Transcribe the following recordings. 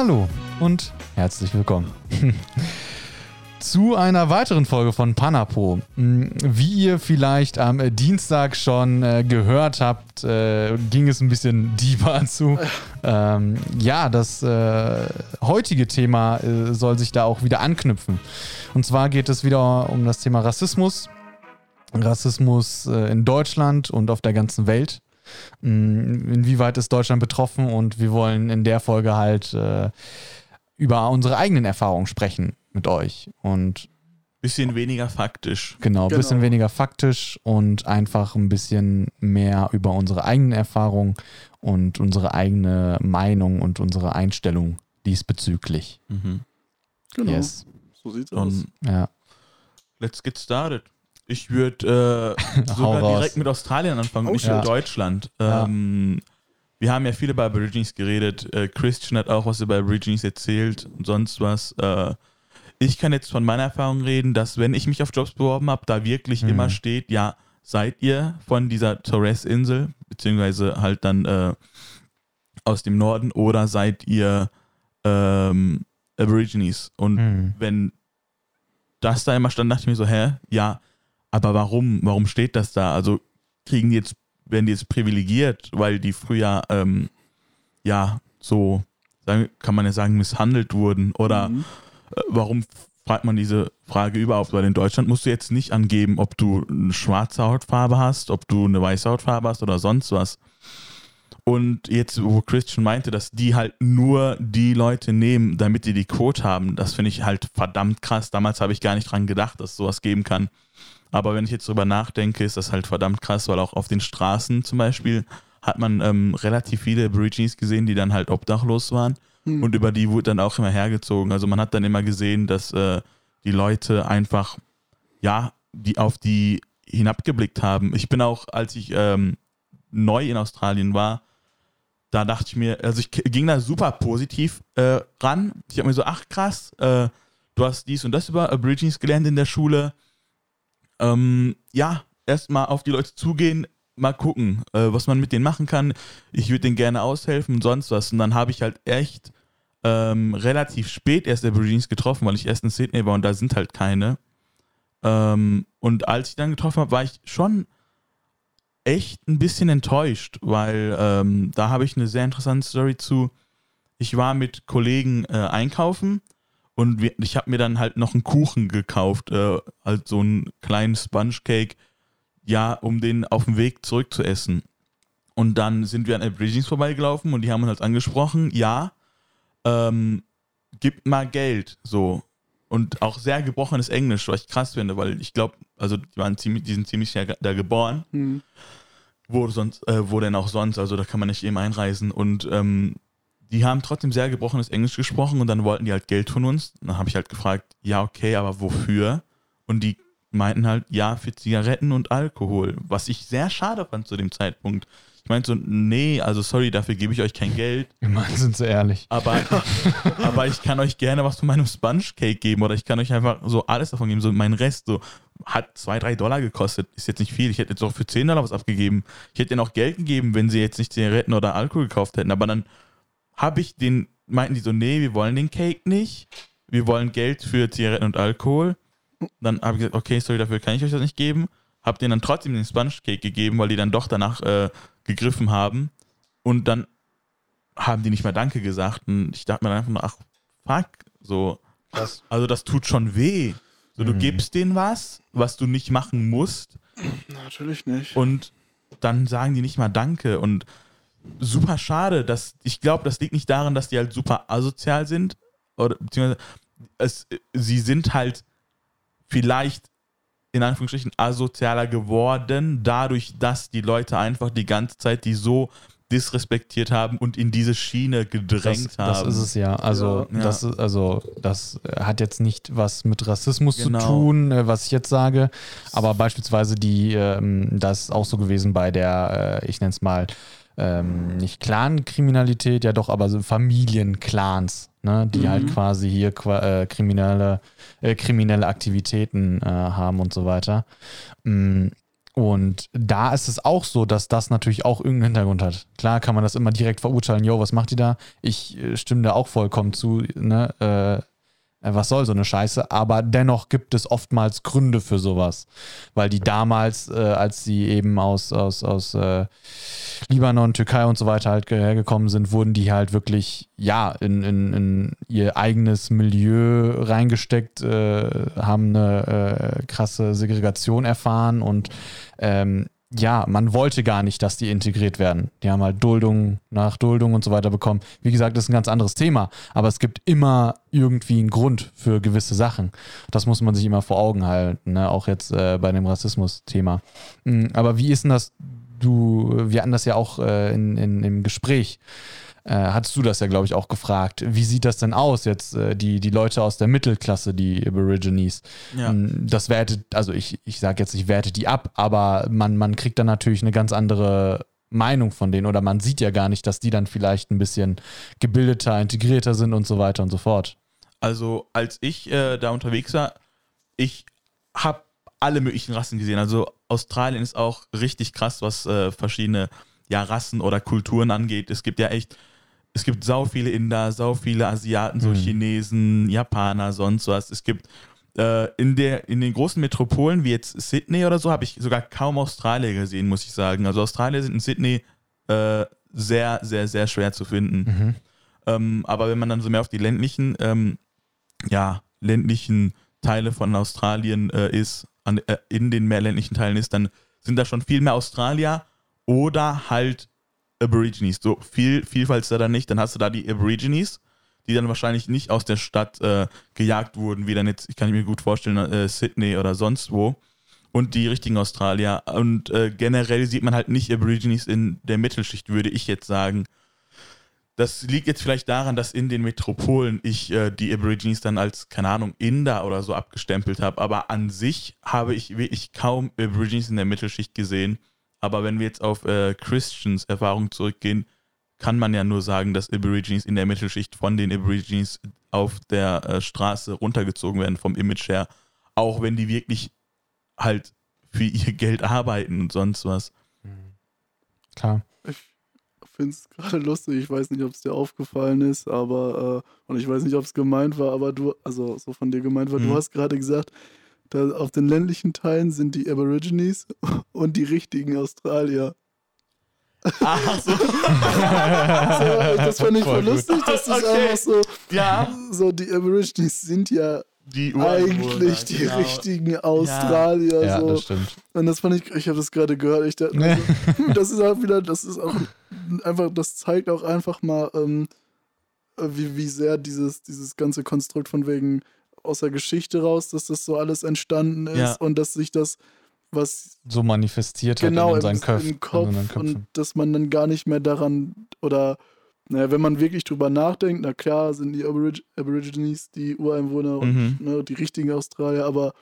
Hallo und herzlich willkommen zu einer weiteren Folge von Panapo. Hm, Wie ihr vielleicht am Dienstag schon äh, gehört habt, äh, ging es ein bisschen deeper zu. Ähm, ja, das äh, heutige Thema soll sich da auch wieder anknüpfen. Und zwar geht es wieder um das Thema Rassismus. Rassismus in Deutschland und auf der ganzen Welt. Hm, Inwieweit ist Deutschland betroffen? Und wir wollen in der Folge halt äh, über unsere eigenen Erfahrungen sprechen mit euch. Und Bisschen weniger faktisch. genau, ein Genau. bisschen weniger faktisch und einfach ein bisschen mehr über unsere eigenen Erfahrungen und unsere eigene Meinung und unsere Einstellung diesbezüglich. Mhm. Genau. Yes. So sieht's aus. Und Ja. let's get started. Ich würde äh, sogar raus. direkt mit Australien anfangen, Oh, nicht ja. mit Deutschland. Ja. Ähm, wir haben ja viele bei Aborigines geredet. Äh, Christian hat auch was über Aborigines erzählt und sonst was. Äh, ich kann jetzt von meiner Erfahrung reden, dass wenn ich mich auf Jobs beworben habe, da wirklich Mhm. immer steht, ja, seid ihr von dieser Torres-Insel, beziehungsweise halt dann äh, aus dem Norden oder seid ihr ähm, Aborigines? Und Hm. wenn das da immer stand, dachte ich mir so, hä, ja, aber warum, warum steht das da? Also kriegen die jetzt, werden die jetzt privilegiert, weil die früher, ähm, ja, so, kann man ja sagen, misshandelt wurden? Oder Mhm. äh, warum fragt man diese Frage überhaupt? Weil in Deutschland musst du jetzt nicht angeben, ob du eine schwarze Hautfarbe hast, ob du eine weiße Hautfarbe hast oder sonst was. Und jetzt, wo Christian meinte, dass die halt nur die Leute nehmen, damit die die Quote haben, das finde ich halt verdammt krass. Damals habe ich gar nicht dran gedacht, dass es sowas geben kann. Aber wenn ich jetzt drüber nachdenke, ist das halt verdammt krass, weil auch auf den Straßen zum Beispiel hat man ähm, relativ viele Aborigines gesehen, die dann halt obdachlos waren. Hm. Und über die wurde dann auch immer hergezogen. Also man hat dann immer gesehen, dass äh, die Leute einfach, ja, die auf die hinabgeblickt haben. Ich bin auch, als ich ähm, neu in Australien war, da dachte ich mir, also ich ging da super positiv äh, ran. Ich habe mir so, ach krass, äh, du hast dies und das über Aborigines gelernt in der Schule. Ähm, ja, erstmal auf die Leute zugehen, mal gucken, äh, was man mit denen machen kann. Ich würde denen gerne aushelfen und sonst was. Und dann habe ich halt echt ähm, relativ spät erst Aborigines getroffen, weil ich erst in Sydney war und da sind halt keine. Ähm, und als ich dann getroffen habe, war ich schon echt ein bisschen enttäuscht, weil ähm, da habe ich eine sehr interessante Story zu. Ich war mit Kollegen äh, einkaufen und wir, ich habe mir dann halt noch einen Kuchen gekauft, äh, halt so einen kleinen Sponge Cake, ja, um den auf dem Weg zurück zu essen. Und dann sind wir an Aborigines vorbeigelaufen und die haben uns halt angesprochen, ja, ähm, gib mal Geld, so. Und auch sehr gebrochenes Englisch, was ich krass finde, weil ich glaube, also die, waren ziemlich, die sind ziemlich da geboren Hm. wo sonst, äh, wo denn auch sonst, also da kann man nicht eben einreisen. Und ähm, die haben trotzdem sehr gebrochenes Englisch gesprochen und dann wollten die halt Geld von uns. Dann habe ich halt gefragt, ja, okay, aber wofür? Und die meinten halt, ja, für Zigaretten und Alkohol, was ich sehr schade fand zu dem Zeitpunkt. Ich meinte so, nee, also sorry, dafür gebe ich euch kein Geld, Immerhin sind sie ehrlich. aber, aber ich kann euch gerne was von meinem Sponge Cake geben oder ich kann euch einfach so alles davon geben, so mein Rest, so hat zwei, drei Dollar gekostet, ist jetzt nicht viel. Ich hätte jetzt auch für 10 Dollar was abgegeben. Ich hätte ihnen auch Geld gegeben, wenn sie jetzt nicht Zigaretten oder Alkohol gekauft hätten, aber dann habe ich den, meinten die so, nee, wir wollen den Cake nicht, wir wollen Geld für Zigaretten und Alkohol. Dann habe ich gesagt, okay, sorry, dafür kann ich euch das nicht geben. Hab denen dann trotzdem den Sponge Cake gegeben, weil die dann doch danach äh, gegriffen haben. Und dann haben die nicht mehr Danke gesagt. Und ich dachte mir dann einfach nur, ach, fuck, so. Das, Also das tut schon weh. So, du Mhm. gibst denen was, was du nicht machen musst. Natürlich nicht. Und dann sagen die nicht mal Danke. Und super schade, dass ich glaube, das liegt nicht daran, dass die halt super asozial sind. Oder beziehungsweise es, sie sind halt vielleicht in Anführungsstrichen asozialer geworden, dadurch, dass die Leute einfach die ganze Zeit die so disrespektiert haben und in diese Schiene gedrängt das, das haben. ist es ja. Also, Ja. Das, ist, also das hat jetzt nicht was mit Rassismus Genau. zu tun, äh, was ich jetzt sage. Aber beispielsweise die, ähm, das ist auch so gewesen bei der, äh, ich nenne es mal, ähm, nicht Clan-Kriminalität, ja doch, aber so Familienclans, ne, die Mhm. halt quasi hier äh, kriminelle, äh, kriminelle Aktivitäten äh, haben und so weiter. Mm, und da ist es auch so, dass das natürlich auch irgendeinen Hintergrund hat. Klar kann man das immer direkt verurteilen, yo, was macht die da? Ich äh, stimme da auch vollkommen zu, ne? Äh, was soll so eine Scheiße, aber dennoch gibt es oftmals Gründe für sowas, weil die damals, äh, als sie eben aus, aus, aus äh, Libanon, Türkei und so weiter halt hergekommen sind, wurden die halt wirklich, ja, in, in, in ihr eigenes Milieu reingesteckt, äh, haben eine äh, krasse Segregation erfahren und ähm, ja, man wollte gar nicht, dass die integriert werden. Die haben halt Duldung nach Duldung und so weiter bekommen. Wie gesagt, das ist ein ganz anderes Thema, aber es gibt immer irgendwie einen Grund für gewisse Sachen. Das muss man sich immer vor Augen halten, ne? auch jetzt äh, bei dem Rassismus-Thema. Mm, aber wie ist denn das? Du, wir hatten das ja auch äh, in, in, im Gespräch äh, hattest du das ja, glaube ich, auch gefragt. Wie sieht das denn aus jetzt, äh, die, die Leute aus der Mittelklasse, die Aborigines? Ja. Mm, das wertet, also ich, ich sage jetzt, ich werte die ab, aber man, man kriegt dann natürlich eine ganz andere Meinung von denen oder man sieht ja gar nicht, dass die dann vielleicht ein bisschen gebildeter, integrierter sind und so weiter und so fort. Also als ich äh, da unterwegs war, ich habe alle möglichen Rassen gesehen. Also Australien ist auch richtig krass, was äh, verschiedene ja, Rassen oder Kulturen angeht. Es gibt ja echt es gibt sau viele Inder, sau viele Asiaten, so mhm. Chinesen, Japaner, sonst was. Es gibt äh, in, der, in den großen Metropolen wie jetzt Sydney oder so, habe ich sogar kaum Australier gesehen, muss ich sagen. Also Australier sind in Sydney äh, sehr, sehr, sehr schwer zu finden. Mhm. Ähm, aber wenn man dann so mehr auf die ländlichen, ähm, ja, ländlichen Teile von Australien äh, ist, an, äh, in den mehr ländlichen Teilen ist, dann sind da schon viel mehr Australier oder halt Aborigines. So viel Vielfalt ist da dann nicht. Dann hast du da die Aborigines, die dann wahrscheinlich nicht aus der Stadt äh, gejagt wurden, wie dann jetzt, ich kann mir gut vorstellen, äh, Sydney oder sonst wo. Und die richtigen Australier. Und äh, generell sieht man halt nicht Aborigines in der Mittelschicht, würde ich jetzt sagen. Das liegt jetzt vielleicht daran, dass in den Metropolen ich äh, die Aborigines dann als, keine Ahnung, Inder oder so abgestempelt habe. Aber an sich habe ich wirklich kaum Aborigines in der Mittelschicht gesehen. Aber wenn wir jetzt auf äh, Christians Erfahrung zurückgehen, kann man ja nur sagen, dass Aborigines in der Mittelschicht von den Aborigines auf der äh, Straße runtergezogen werden vom Image her, auch wenn die wirklich halt für ihr Geld arbeiten und sonst was. Mhm. Klar. Ich finde es gerade lustig, ich weiß nicht, ob es dir aufgefallen ist, aber äh, und ich weiß nicht, ob es gemeint war, aber du, also so von dir gemeint war, mhm. du hast gerade gesagt, da auf den ländlichen Teilen sind die Aborigines und die richtigen Australier. Ach so. so das fand ich voll, lustig, dass das okay. einfach so. Ja. So, die Aborigines sind ja die eigentlich die genau. richtigen Australier. Ja, so. ja das stimmt. Und das fand ich, ich habe das gerade gehört. Ich dachte, also, das ist auch wieder, das ist auch einfach, das zeigt auch einfach mal, ähm, wie, wie sehr dieses, dieses ganze Konstrukt von wegen aus der Geschichte raus, dass das so alles entstanden ist ja. und dass sich das was so manifestiert genau hat in seinen Köpfen. Kopf und dass man dann gar nicht mehr daran oder naja, wenn man wirklich drüber nachdenkt, na klar sind die Aborig Aborigines die Ureinwohner mhm. und ne, die richtigen Australier, aber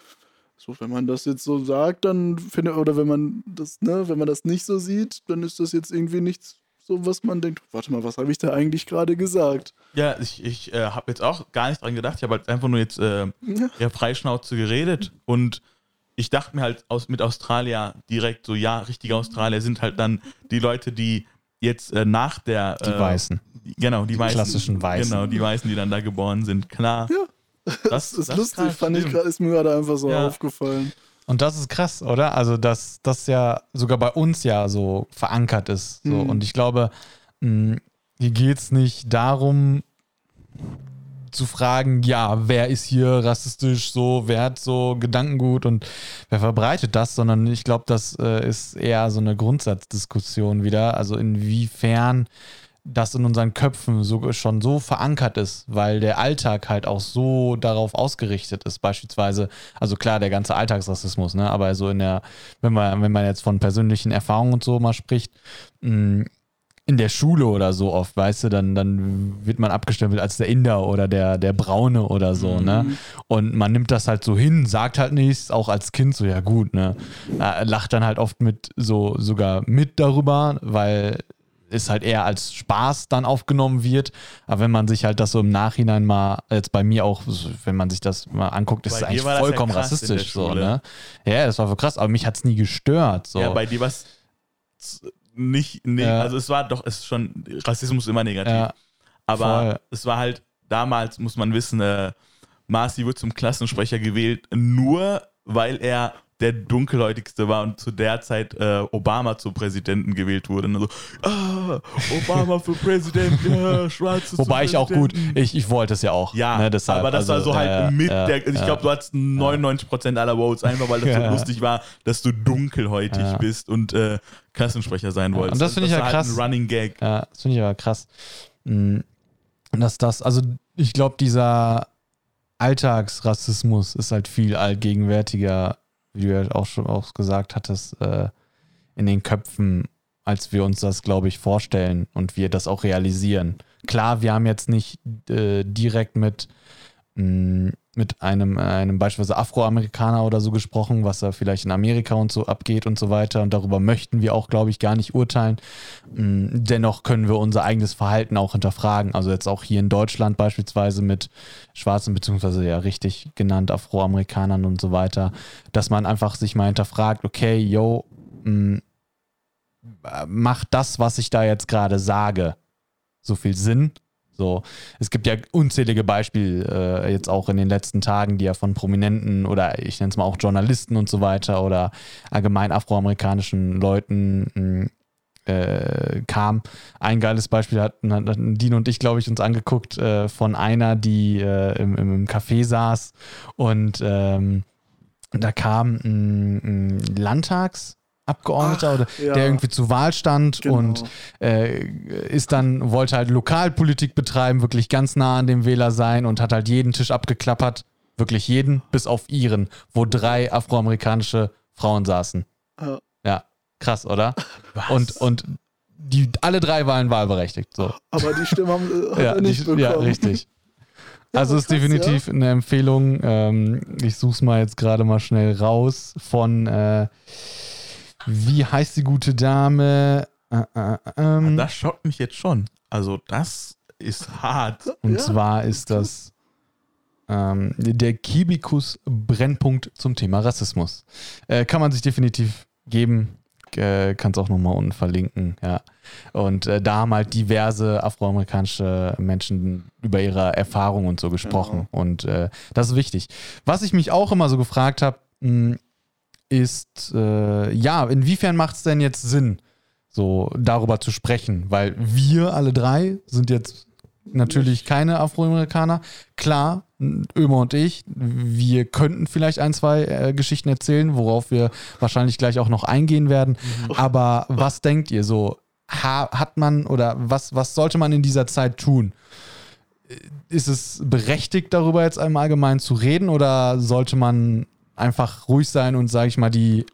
so, wenn man das jetzt so sagt, dann finde oder wenn man das, ne, wenn man das nicht so sieht, dann ist das jetzt irgendwie nichts so was man denkt, warte mal, was habe ich da eigentlich gerade gesagt? Ja, ich, ich äh, habe jetzt auch gar nicht dran gedacht. Ich habe halt einfach nur jetzt äh, ja. eher freischnauze geredet und ich dachte mir halt aus, mit Australier direkt so, ja, richtige Australier sind halt dann die Leute, die jetzt äh, nach der. Die äh, Weißen. Genau, die, die Weißen. Klassischen Weißen. Genau, die Weißen, die dann da geboren sind. Klar. Ja. Das, das ist das lustig, fand ich gerade, ist mir gerade einfach so ja. aufgefallen. Und das ist krass, oder? Also, dass das ja sogar bei uns ja so verankert ist. So. Mhm. Und ich glaube, mh, hier geht es nicht darum, zu fragen, ja, wer ist hier rassistisch so, wer hat so Gedankengut und wer verbreitet das, sondern ich glaube, das äh, ist eher so eine Grundsatzdiskussion wieder. Also inwiefern das in unseren Köpfen so, schon so verankert ist, weil der Alltag halt auch so darauf ausgerichtet ist, beispielsweise, also klar, der ganze Alltagsrassismus, ne, aber so in der, wenn man, wenn man jetzt von persönlichen Erfahrungen und so mal spricht, mm, in der Schule oder so oft, weißt du, dann, dann wird man abgestempelt als der Inder oder der, der Braune oder so, ne? mhm. ne? Und man nimmt das halt so hin, sagt halt nichts, auch als Kind so, ja gut, ne? Lacht dann halt oft mit so sogar mit darüber, weil ist halt eher als Spaß dann aufgenommen wird. Aber wenn man sich halt das so im Nachhinein mal, jetzt bei mir auch, wenn man sich das mal anguckt, ist es eigentlich vollkommen ja rassistisch. So, ne? Ja, das war voll krass, aber mich hat es nie gestört. So. Ja, bei dir war es nicht, nee, ja. also es war doch, es ist schon, Rassismus immer negativ. Ja, aber voll. es war halt, damals muss man wissen, äh, Marci wird zum Klassensprecher gewählt, nur weil er der dunkelhäutigste war und zu der Zeit äh, Obama zum Präsidenten gewählt wurde. Und so, ah, Obama für Präsident, ja, Schwarze Wobei ich auch gut, ich, ich wollte es ja auch. Ja, ne, deshalb, aber das also, war so halt äh, mit äh, der, ich glaube, du hattest 99% aller Votes, einfach weil das so lustig war, dass du dunkelhäutig bist und äh, Klassensprecher sein wolltest. Und das finde ich ja halt krass. Ein Running Gag. Ja, das finde ich aber krass. Mm, dass das, also ich glaube, dieser Alltagsrassismus ist halt viel allgegenwärtiger wie du ja auch schon auch gesagt hattest, äh, in den Köpfen, als wir uns das, glaube ich, vorstellen und wir das auch realisieren. Klar, wir haben jetzt nicht äh, direkt mit mm, mit einem, einem beispielsweise Afroamerikaner oder so gesprochen, was da vielleicht in Amerika und so abgeht und so weiter. Und darüber möchten wir auch, glaube ich, gar nicht urteilen. Mm, dennoch können wir unser eigenes Verhalten auch hinterfragen. Also jetzt auch hier in Deutschland beispielsweise mit Schwarzen, beziehungsweise ja richtig genannt Afroamerikanern und so weiter, dass man einfach sich mal hinterfragt, okay, yo, mm, macht das, was ich da jetzt gerade sage, so viel Sinn? So, es gibt ja unzählige Beispiele äh, jetzt auch in den letzten Tagen, die ja von Prominenten oder ich nenne es mal auch Journalisten und so weiter oder allgemein afroamerikanischen Leuten hm, äh, kam. Ein geiles Beispiel hatten, hatten Dean und ich, glaube ich, uns angeguckt äh, von einer, die äh, im, im Café saß und ähm, da kam ein, ein Landtags- Abgeordneter Ach, oder ja. der irgendwie zur Wahl stand genau. und äh, ist dann, wollte halt Lokalpolitik betreiben, wirklich ganz nah an dem Wähler sein und hat halt jeden Tisch abgeklappert, wirklich jeden, bis auf ihren, wo drei afroamerikanische Frauen saßen. Ja, ja krass, oder? Was? Und, und die alle drei waren wahlberechtigt. So. Aber die Stimmen haben, haben ja, nicht die, bekommen. Ja, richtig. Also ja, ist krass, definitiv ja. eine Empfehlung. Ähm, ich suche es mal jetzt gerade mal schnell raus von äh, wie heißt die gute Dame? Äh, äh, ähm. Das schockt mich jetzt schon. Also, das ist hart. Und ja. zwar ist das ähm, der Kibikus Brennpunkt zum Thema Rassismus. Äh, kann man sich definitiv geben. Äh, Kann es auch nochmal unten verlinken, ja. Und äh, da haben halt diverse afroamerikanische Menschen über ihre Erfahrungen und so gesprochen. Ja. Und äh, das ist wichtig. Was ich mich auch immer so gefragt habe, hm, ist, äh, ja, inwiefern macht es denn jetzt Sinn, so darüber zu sprechen? Weil wir alle drei sind jetzt natürlich keine Afroamerikaner. Klar, Ömer und ich, wir könnten vielleicht ein, zwei äh, Geschichten erzählen, worauf wir wahrscheinlich gleich auch noch eingehen werden. Mhm. Aber was denkt ihr so? Ha, hat man oder was, was sollte man in dieser Zeit tun? Ist es berechtigt, darüber jetzt einmal allgemein zu reden oder sollte man einfach ruhig sein und, sage ich mal, die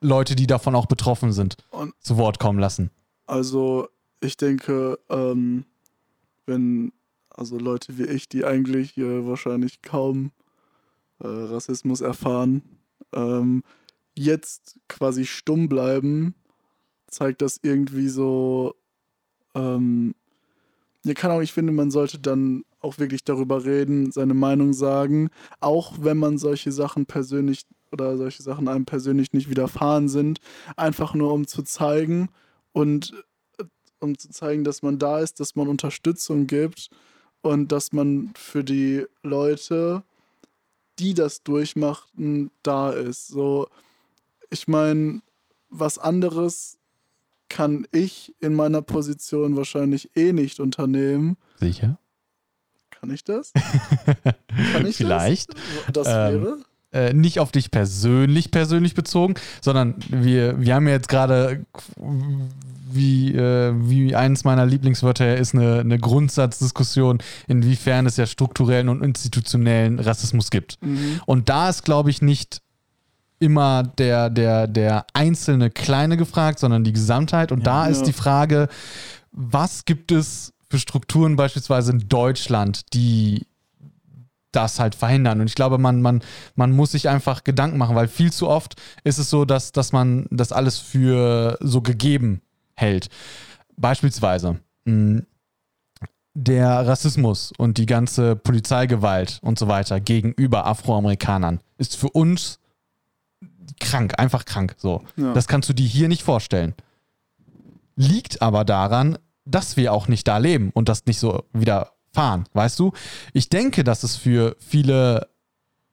Leute, die davon auch betroffen sind, und zu Wort kommen lassen. Also, ich denke, ähm, wenn also Leute wie ich, die eigentlich äh, wahrscheinlich kaum äh, Rassismus erfahren, ähm, jetzt quasi stumm bleiben, zeigt das irgendwie so, ähm, ja, kann auch, ich finde, man sollte dann auch wirklich darüber reden, seine Meinung sagen, auch wenn man solche Sachen persönlich oder solche Sachen einem persönlich nicht widerfahren sind, einfach nur um zu zeigen und äh, um zu zeigen, dass man da ist, dass man Unterstützung gibt und dass man für die Leute, die das durchmachten, da ist. So, ich meine, was anderes kann ich in meiner Position wahrscheinlich eh nicht unternehmen. Sicher? Kann ich das? Kann ich Vielleicht. Das, das ähm, wäre? Äh, nicht auf dich persönlich, persönlich bezogen, sondern wir, wir haben ja jetzt gerade, wie, äh, wie eines meiner Lieblingswörter ist, eine, eine Grundsatzdiskussion, inwiefern es ja strukturellen und institutionellen Rassismus gibt. Mhm. Und da ist, glaube ich, nicht immer der, der, der einzelne Kleine gefragt, sondern die Gesamtheit. Und ja, da ist die Frage, was gibt es für Strukturen beispielsweise in Deutschland, die das halt verhindern. Und ich glaube, man, man, man muss sich einfach Gedanken machen, weil viel zu oft ist es so, dass, dass man das alles für so gegeben hält. beispielsweise mh, der Rassismus und die ganze Polizeigewalt und so weiter gegenüber Afroamerikanern ist für uns krank, einfach krank. So. Ja. Das kannst du dir hier nicht vorstellen. Liegt aber daran, dass wir auch nicht da leben und das nicht so widerfahren, weißt du? Ich denke, dass es für viele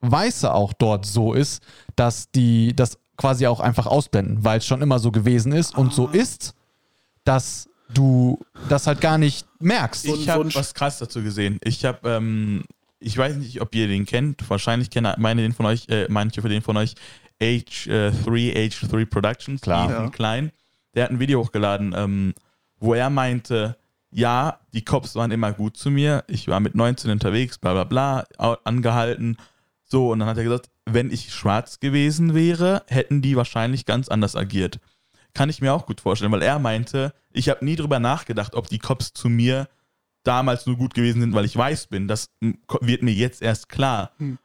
Weiße auch dort so ist, dass die das quasi auch einfach ausblenden, weil es schon immer so gewesen ist und so ist, dass du das halt gar nicht merkst. Ich habe was krass dazu gesehen. Ich habe, ähm, ich weiß nicht, ob ihr den kennt. Wahrscheinlich kennen meine den von euch, äh, manche von denen von euch H3, H3 Productions, Klar. Ethan Ja. Klein. Der hat ein Video hochgeladen, ähm, wo er meinte, ja, die Cops waren immer gut zu mir. Ich war mit 19 unterwegs, bla bla bla, angehalten. So, und dann hat er gesagt, wenn ich schwarz gewesen wäre, hätten die wahrscheinlich ganz anders agiert. Kann ich mir auch gut vorstellen, weil er meinte, ich habe nie drüber nachgedacht, ob die Cops zu mir damals nur gut gewesen sind, weil ich weiß bin. Das wird mir jetzt erst klar. Hm.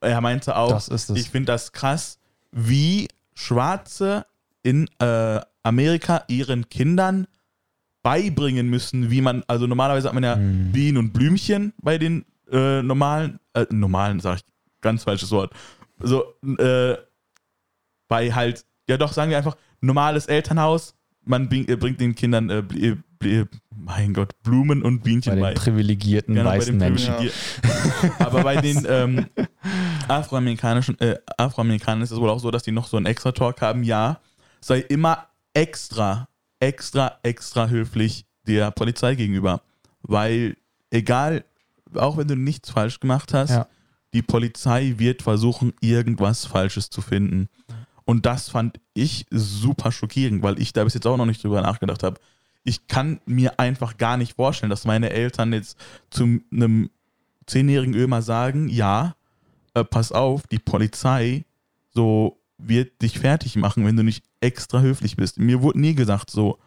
Er meinte auch, ich finde das krass, wie Schwarze in äh, Amerika ihren Kindern beibringen müssen, wie man, also normalerweise hat man ja Mhm. Bienen und Blümchen bei den äh, normalen, äh, normalen, sag ich, ganz falsches Wort. So, äh, bei halt, ja doch, sagen wir einfach, normales Elternhaus, man bring, äh, bringt den Kindern, äh, bl- bl- mein Gott, Blumen und bei Bienchen den bei. privilegierten Genau, bei weißen den Menschen. Privilegierten. Aber bei den ähm, afroamerikanischen äh, Afroamerikanern ist es wohl auch so, dass die noch so einen extra Talk haben. Ja, sei immer extra, extra, extra höflich der Polizei gegenüber. Weil, egal, auch wenn du nichts falsch gemacht hast, Ja. die Polizei wird versuchen, irgendwas Falsches zu finden. Und das fand ich super schockierend, weil ich da bis jetzt auch noch nicht drüber nachgedacht habe. Ich kann mir einfach gar nicht vorstellen, dass meine Eltern jetzt zu einem zehnjährigen Ömer sagen, ja, äh, pass auf, die Polizei so wird dich fertig machen, wenn du nicht extra höflich bist. Mir wurde nie gesagt, so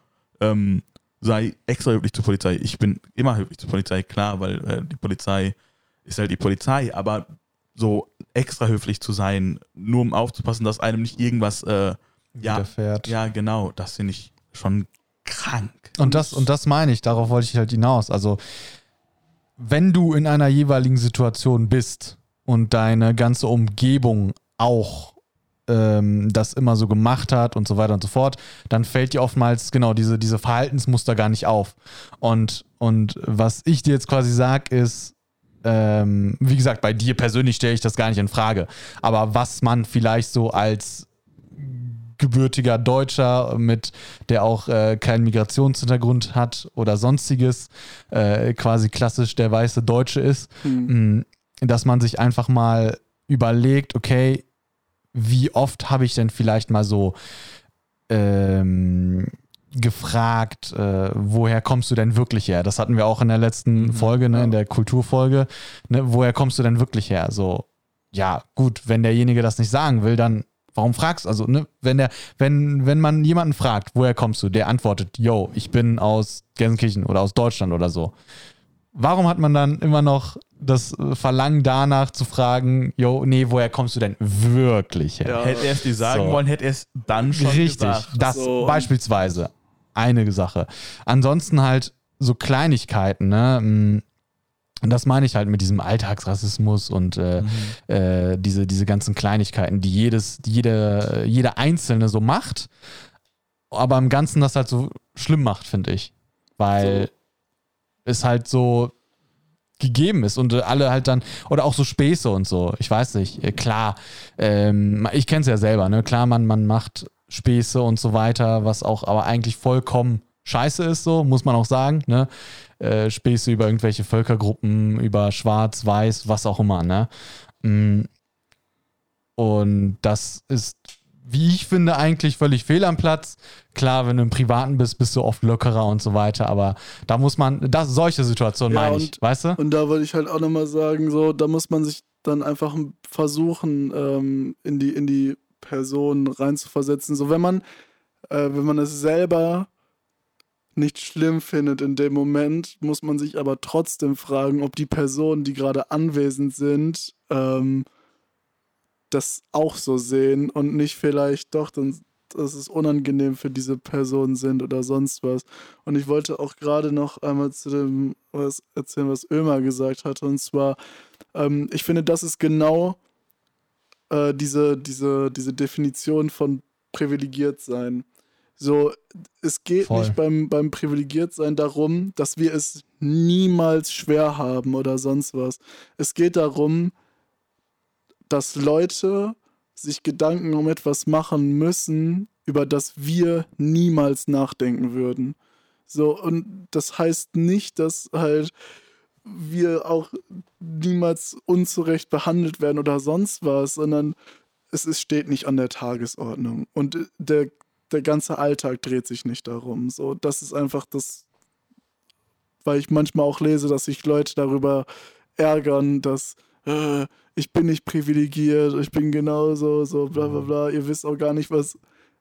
ähm, sei extra höflich zur Polizei. Ich bin immer höflich zur Polizei, klar, weil äh, die Polizei ist halt die Polizei, aber so extra höflich zu sein, nur um aufzupassen, dass einem nicht irgendwas, äh, ja, Widerfährt. ja, genau, das finde ich schon krank. Und das, und das meine ich, darauf wollte ich halt hinaus. Also, wenn du in einer jeweiligen Situation bist und deine ganze Umgebung auch ähm, das immer so gemacht hat und so weiter und so fort, dann fällt dir oftmals genau diese, diese Verhaltensmuster gar nicht auf. Und, und was ich dir jetzt quasi sage, ist, ähm, wie gesagt, bei dir persönlich stelle ich das gar nicht in Frage. Aber was man vielleicht so als gebürtiger Deutscher mit, der auch äh, keinen Migrationshintergrund hat oder sonstiges, äh, quasi klassisch der weiße Deutsche ist, Hm. Dass man sich einfach mal überlegt, okay, wie oft habe ich denn vielleicht mal so ähm, gefragt, äh, woher kommst du denn wirklich her? Das hatten wir auch in der letzten Mhm, Folge, ne, in ja. der Kulturfolge. Ne, woher kommst du denn wirklich her? So, ja, gut, wenn derjenige das nicht sagen will, dann warum fragst du? Also, ne, wenn der, wenn, wenn man jemanden fragt, woher kommst du, der antwortet, yo, ich bin aus Gelsenkirchen oder aus Deutschland oder so. Warum hat man dann immer noch das äh, Verlangen danach zu fragen, yo, nee, woher kommst du denn wirklich her? Ja. Hätte er es dir sagen So. wollen, hätte er es dann schon Richtig, gesagt. das So. beispielsweise eine Sache. Ansonsten halt so Kleinigkeiten, ne? Und das meine ich halt mit diesem Alltagsrassismus und äh, Mhm. äh, diese, diese ganzen Kleinigkeiten, die jedes, die jede, jeder Einzelne so macht, aber im Ganzen das halt so schlimm macht, finde ich. Weil es halt so gegeben ist und alle halt dann, oder auch so Späße und so, ich weiß nicht, äh, klar, ähm, ich kenne es ja selber, ne, klar, man, man macht Späße und so weiter, was auch aber eigentlich vollkommen scheiße ist, so, muss man auch sagen, ne, äh, Späße über irgendwelche Völkergruppen, über Schwarz, Weiß, was auch immer, ne, Mm. und das ist, wie ich finde, eigentlich völlig fehl am Platz. Klar, wenn du im Privaten bist, bist du oft lockerer und so weiter, aber da muss man, das, solche Situationen Ja, meine ich, und- weißt du? Und da wollte ich halt auch nochmal sagen, so, da muss man sich dann einfach versuchen, ähm, in, die, in die Person reinzuversetzen. So, wenn man, äh, wenn man es selber nicht schlimm findet in dem Moment, muss man sich aber trotzdem fragen, ob die Personen, die gerade anwesend sind, ähm, das auch so sehen und nicht vielleicht doch dann dass es unangenehm für diese Person sind oder sonst was. Und ich wollte auch gerade noch einmal zu dem was erzählen, was Ömer gesagt hat. Und zwar, ähm, ich finde, das ist genau äh, diese, diese, diese Definition von privilegiert sein. So, es geht Voll. nicht beim, beim Privilegiertsein darum, dass wir es niemals schwer haben oder sonst was. Es geht darum, dass Leute sich Gedanken um etwas machen müssen, über das wir niemals nachdenken würden. So, und das heißt nicht, dass halt wir auch niemals unzurecht behandelt werden oder sonst was, sondern es ist, steht nicht an der Tagesordnung. Und der, der ganze Alltag dreht sich nicht darum. So, das ist einfach das, weil ich manchmal auch lese, dass sich Leute darüber ärgern, dass äh, ich bin nicht privilegiert, ich bin genauso, so bla bla bla. Ihr wisst auch gar nicht, was,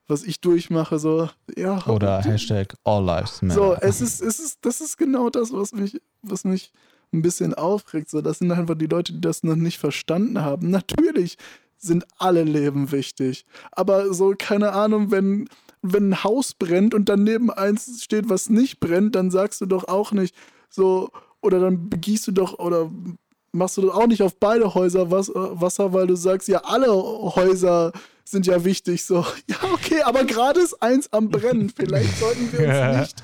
was ich durchmache. So, ja. Oder Hashtag All Lives Matter. So, es ist, es ist, das ist genau das, was mich, was mich ein bisschen aufregt. So, das sind einfach die Leute, die das noch nicht verstanden haben. Natürlich sind alle Leben wichtig. Aber so, keine Ahnung, wenn, wenn ein Haus brennt und daneben eins steht, was nicht brennt, dann sagst du doch auch nicht so, oder dann begießt du doch, oder machst du das auch nicht auf beide Häuser Wasser, weil du sagst, ja, alle Häuser sind ja wichtig. So, ja, okay, aber gerade ist eins am Brennen. Vielleicht sollten wir uns nicht,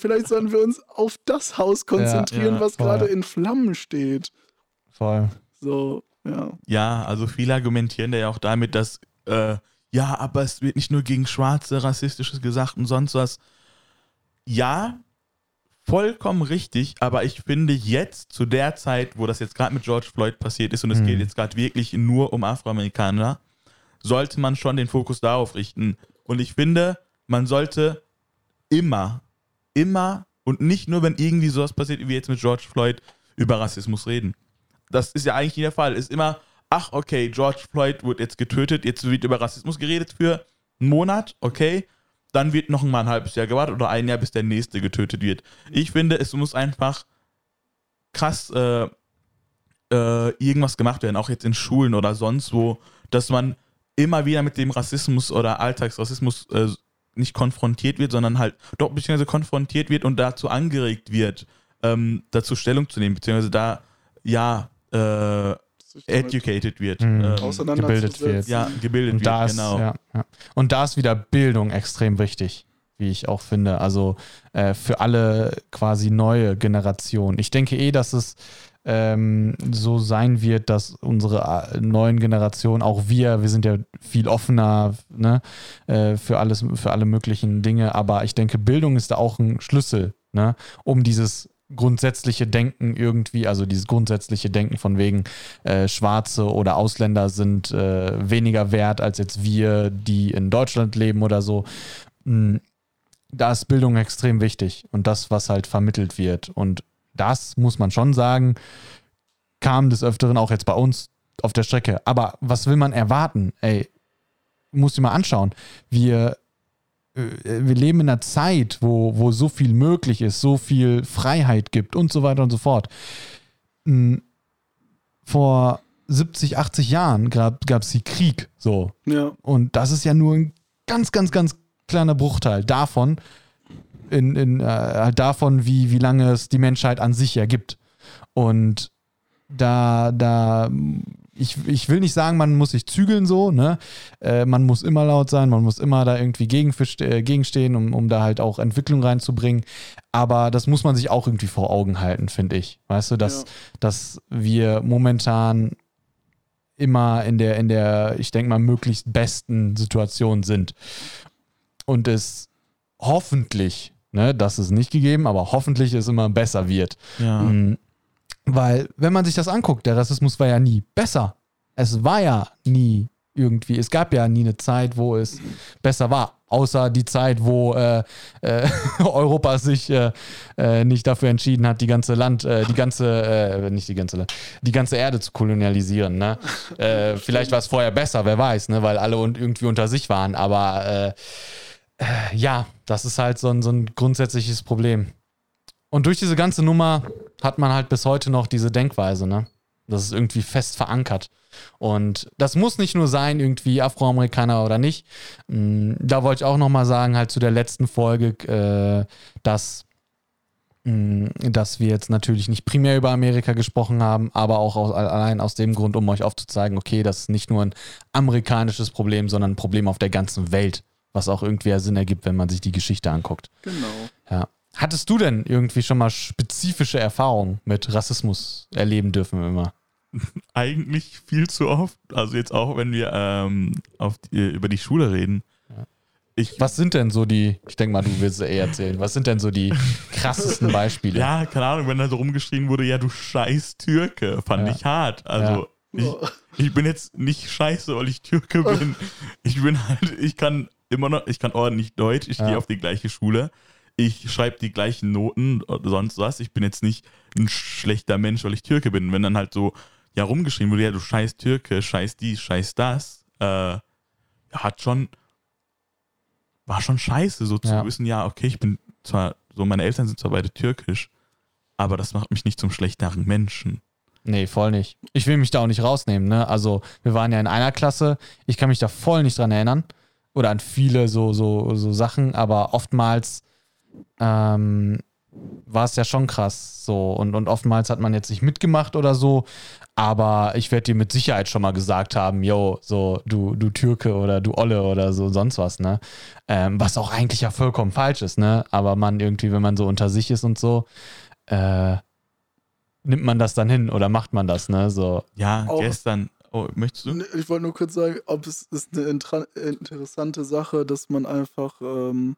vielleicht sollten wir uns auf das Haus konzentrieren, ja, ja, was gerade in Flammen steht. Voll. So, ja. Ja, also viele argumentieren da ja auch damit, dass, äh, ja, aber es wird nicht nur gegen Schwarze rassistisches gesagt und sonst was. Ja, vollkommen richtig, aber ich finde jetzt, zu der Zeit, wo das jetzt gerade mit George Floyd passiert ist und es mhm. geht jetzt gerade wirklich nur um Afroamerikaner, sollte man schon den Fokus darauf richten. Und ich finde, man sollte immer, immer und nicht nur, wenn irgendwie sowas passiert wie jetzt mit George Floyd, über Rassismus reden. Das ist ja eigentlich nie der Fall. Ist immer, ach, okay, George Floyd wird jetzt getötet, jetzt wird über Rassismus geredet für einen Monat, okay dann wird noch mal ein halbes Jahr gewartet oder ein Jahr, bis der nächste getötet wird. Ich finde, es muss einfach krass äh, äh, irgendwas gemacht werden, auch jetzt in Schulen oder sonst wo, dass man immer wieder mit dem Rassismus oder Alltagsrassismus äh, nicht konfrontiert wird, sondern halt doch beziehungsweise konfrontiert wird und dazu angeregt wird, ähm, dazu Stellung zu nehmen, beziehungsweise da ja educated wird, mhm. ähm, gebildet wird. Ja, gebildet und wird, ist, genau. Ja, ja. Und da ist wieder Bildung extrem wichtig, wie ich auch finde. Also äh, für alle quasi neue Generationen. Ich denke eh, dass es ähm, so sein wird, dass unsere äh, neuen Generationen, auch wir, wir sind ja viel offener ne, äh, für alles, für alle möglichen Dinge, aber ich denke, Bildung ist da auch ein Schlüssel, ne, um dieses grundsätzliche Denken irgendwie, also dieses grundsätzliche Denken von wegen äh, Schwarze oder Ausländer sind äh, weniger wert als jetzt wir, die in Deutschland leben oder so. Hm, da ist Bildung extrem wichtig und das, was halt vermittelt wird. Und das muss man schon sagen, kam des Öfteren auch jetzt bei uns auf der Strecke. Aber was will man erwarten? Ey, muss ich mal anschauen. Wir wir leben in einer Zeit, wo, wo so viel möglich ist, so viel Freiheit gibt und so weiter und so fort. Hm, vor 70, 80 Jahren gab es die Krieg so. Ja. Und das ist ja nur ein ganz, ganz, ganz kleiner Bruchteil davon, in, in, äh, halt davon, wie, wie lange es die Menschheit an sich ergibt. Und da, da ich, ich will nicht sagen, man muss sich zügeln so, ne? Äh, man muss immer laut sein, man muss immer da irgendwie äh, gegenstehen, um, um da halt auch Entwicklung reinzubringen. Aber das muss man sich auch irgendwie vor Augen halten, finde ich. Weißt du, dass, ja. dass wir momentan immer in der, in der, ich denke mal, möglichst besten Situation sind. Und es hoffentlich, ne, das ist nicht gegeben, aber hoffentlich es immer besser wird. Ja. Mhm weil, wenn man sich das anguckt, der Rassismus war ja nie besser. Es war ja nie irgendwie, es gab ja nie eine Zeit, wo es besser war. Außer die Zeit, wo äh, äh, Europa sich äh, äh nicht dafür entschieden hat, die ganze Land, äh, die ganze, äh, nicht die ganze Land, die ganze Erde zu kolonialisieren. Ne? vielleicht war es vorher besser, wer weiß, ne? weil alle und irgendwie unter sich waren. Aber ja, das ist halt so ein, so ein grundsätzliches Problem. Und durch diese ganze Nummer hat man halt bis heute noch diese Denkweise, ne? Das ist irgendwie fest verankert. Und das muss nicht nur sein, irgendwie Afroamerikaner oder nicht. Mm, da wollte ich auch nochmal sagen, halt zu der letzten Folge, äh, dass, mm, dass wir jetzt natürlich nicht primär über Amerika gesprochen haben, aber auch aus, allein aus dem Grund, um euch aufzuzeigen, okay, das ist nicht nur ein amerikanisches Problem, sondern ein Problem auf der ganzen Welt, was auch irgendwie Sinn ergibt, wenn man sich die Geschichte anguckt. Genau. Ja. Hattest du denn irgendwie schon mal spezifische Erfahrungen mit Rassismus erleben dürfen immer? Eigentlich viel zu oft. Also jetzt auch, wenn wir ähm, die, über die Schule reden. Ich, was sind denn so die, ich denke mal, du willst es eh erzählen, was sind denn so die krassesten Beispiele? Ja, keine Ahnung, wenn da so rumgeschrien wurde, ja, du scheiß Türke, fand ja. ich hart. Also ja. ich, ich bin jetzt nicht scheiße, weil ich Türke bin. Ich bin halt, ich kann immer noch, ich kann ordentlich Deutsch, ich ja. gehe auf die gleiche Schule ich schreibe die gleichen Noten oder sonst was. Ich bin jetzt nicht ein schlechter Mensch, weil ich Türke bin. Wenn dann halt so ja rumgeschrieben wurde, ja, du scheiß Türke, scheiß dies, scheiß das, äh, hat schon, war schon scheiße, so zu wissen, ja, okay, ich bin zwar, so meine Eltern sind zwar beide türkisch, aber das macht mich nicht zum schlechteren Menschen. Nee, voll nicht. Ich will mich da auch nicht rausnehmen, ne? Also, wir waren ja in einer Klasse, ich kann mich da voll nicht dran erinnern. Oder an viele so, so, so Sachen, aber oftmals ähm, war es ja schon krass so. Und, und oftmals hat man jetzt nicht mitgemacht oder so, aber ich werde dir mit Sicherheit schon mal gesagt haben, yo, so, du, du Türke oder du Olle oder so, sonst was, ne? Ähm, was auch eigentlich ja vollkommen falsch ist, ne? Aber man irgendwie, wenn man so unter sich ist und so, äh, nimmt man das dann hin oder macht man das, ne? So. Ja, auch gestern. Oh, möchtest du? Ich wollte nur kurz sagen, ob es ist eine interessante Sache, dass man einfach ähm,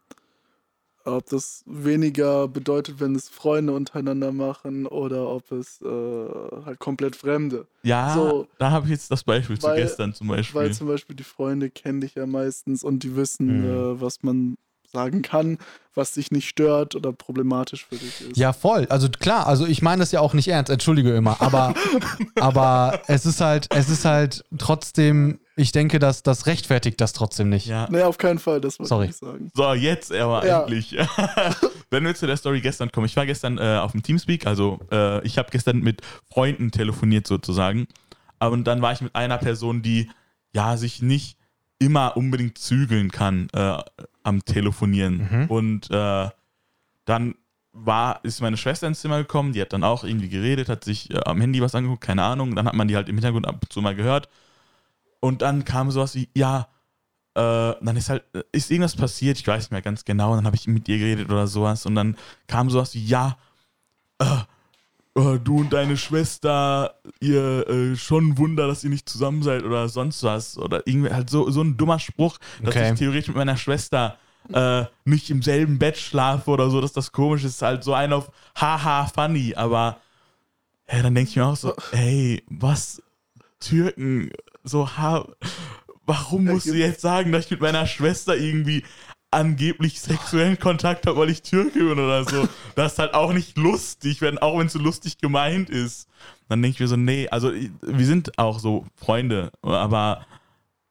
ob das weniger bedeutet, wenn es Freunde untereinander machen oder ob es äh, halt komplett Fremde. Ja, so, da habe ich jetzt das Beispiel weil, zu gestern zum Beispiel. Weil zum Beispiel die Freunde kennen dich ja meistens und die wissen, mhm. äh, was man sagen kann, was dich nicht stört oder problematisch für dich ist. Ja, voll. Also klar, also ich meine das ja auch nicht ernst, entschuldige immer, aber, aber es ist halt, es ist halt trotzdem ich denke, dass das rechtfertigt das trotzdem nicht. Ja. Nee, auf keinen Fall, das wollte ich sagen. So, jetzt aber ja. endlich. Wenn wir zu der Story gestern kommen. Ich war gestern äh, auf dem Teamspeak, also äh, ich habe gestern mit Freunden telefoniert sozusagen. Und dann war ich mit einer Person, die ja sich nicht immer unbedingt zügeln kann äh, am Telefonieren. Mhm. Und äh, dann war, ist meine Schwester ins Zimmer gekommen, die hat dann auch irgendwie geredet, hat sich äh, am Handy was angeguckt, keine Ahnung. Dann hat man die halt im Hintergrund ab und zu mal gehört. Und dann kam sowas wie, ja, äh, dann ist halt, ist irgendwas passiert, ich weiß nicht mehr ganz genau, und dann habe ich mit ihr geredet oder sowas. Und dann kam sowas wie, ja, äh, äh, du und deine Schwester, ihr äh, schon ein Wunder, dass ihr nicht zusammen seid oder sonst was. Oder irgendwie halt so, so ein dummer Spruch, dass okay. ich theoretisch mit meiner Schwester äh, nicht im selben Bett schlafe oder so, dass das komisch ist. Halt so ein auf haha funny, aber ja, dann denke ich mir auch so, hey, was Türken so, ha, warum musst du jetzt sagen, dass ich mit meiner Schwester irgendwie angeblich sexuellen Kontakt habe, weil ich Türke bin oder so. Das ist halt auch nicht lustig, wenn, auch wenn es so lustig gemeint ist. Dann denke ich mir so, nee, also wir sind auch so Freunde, aber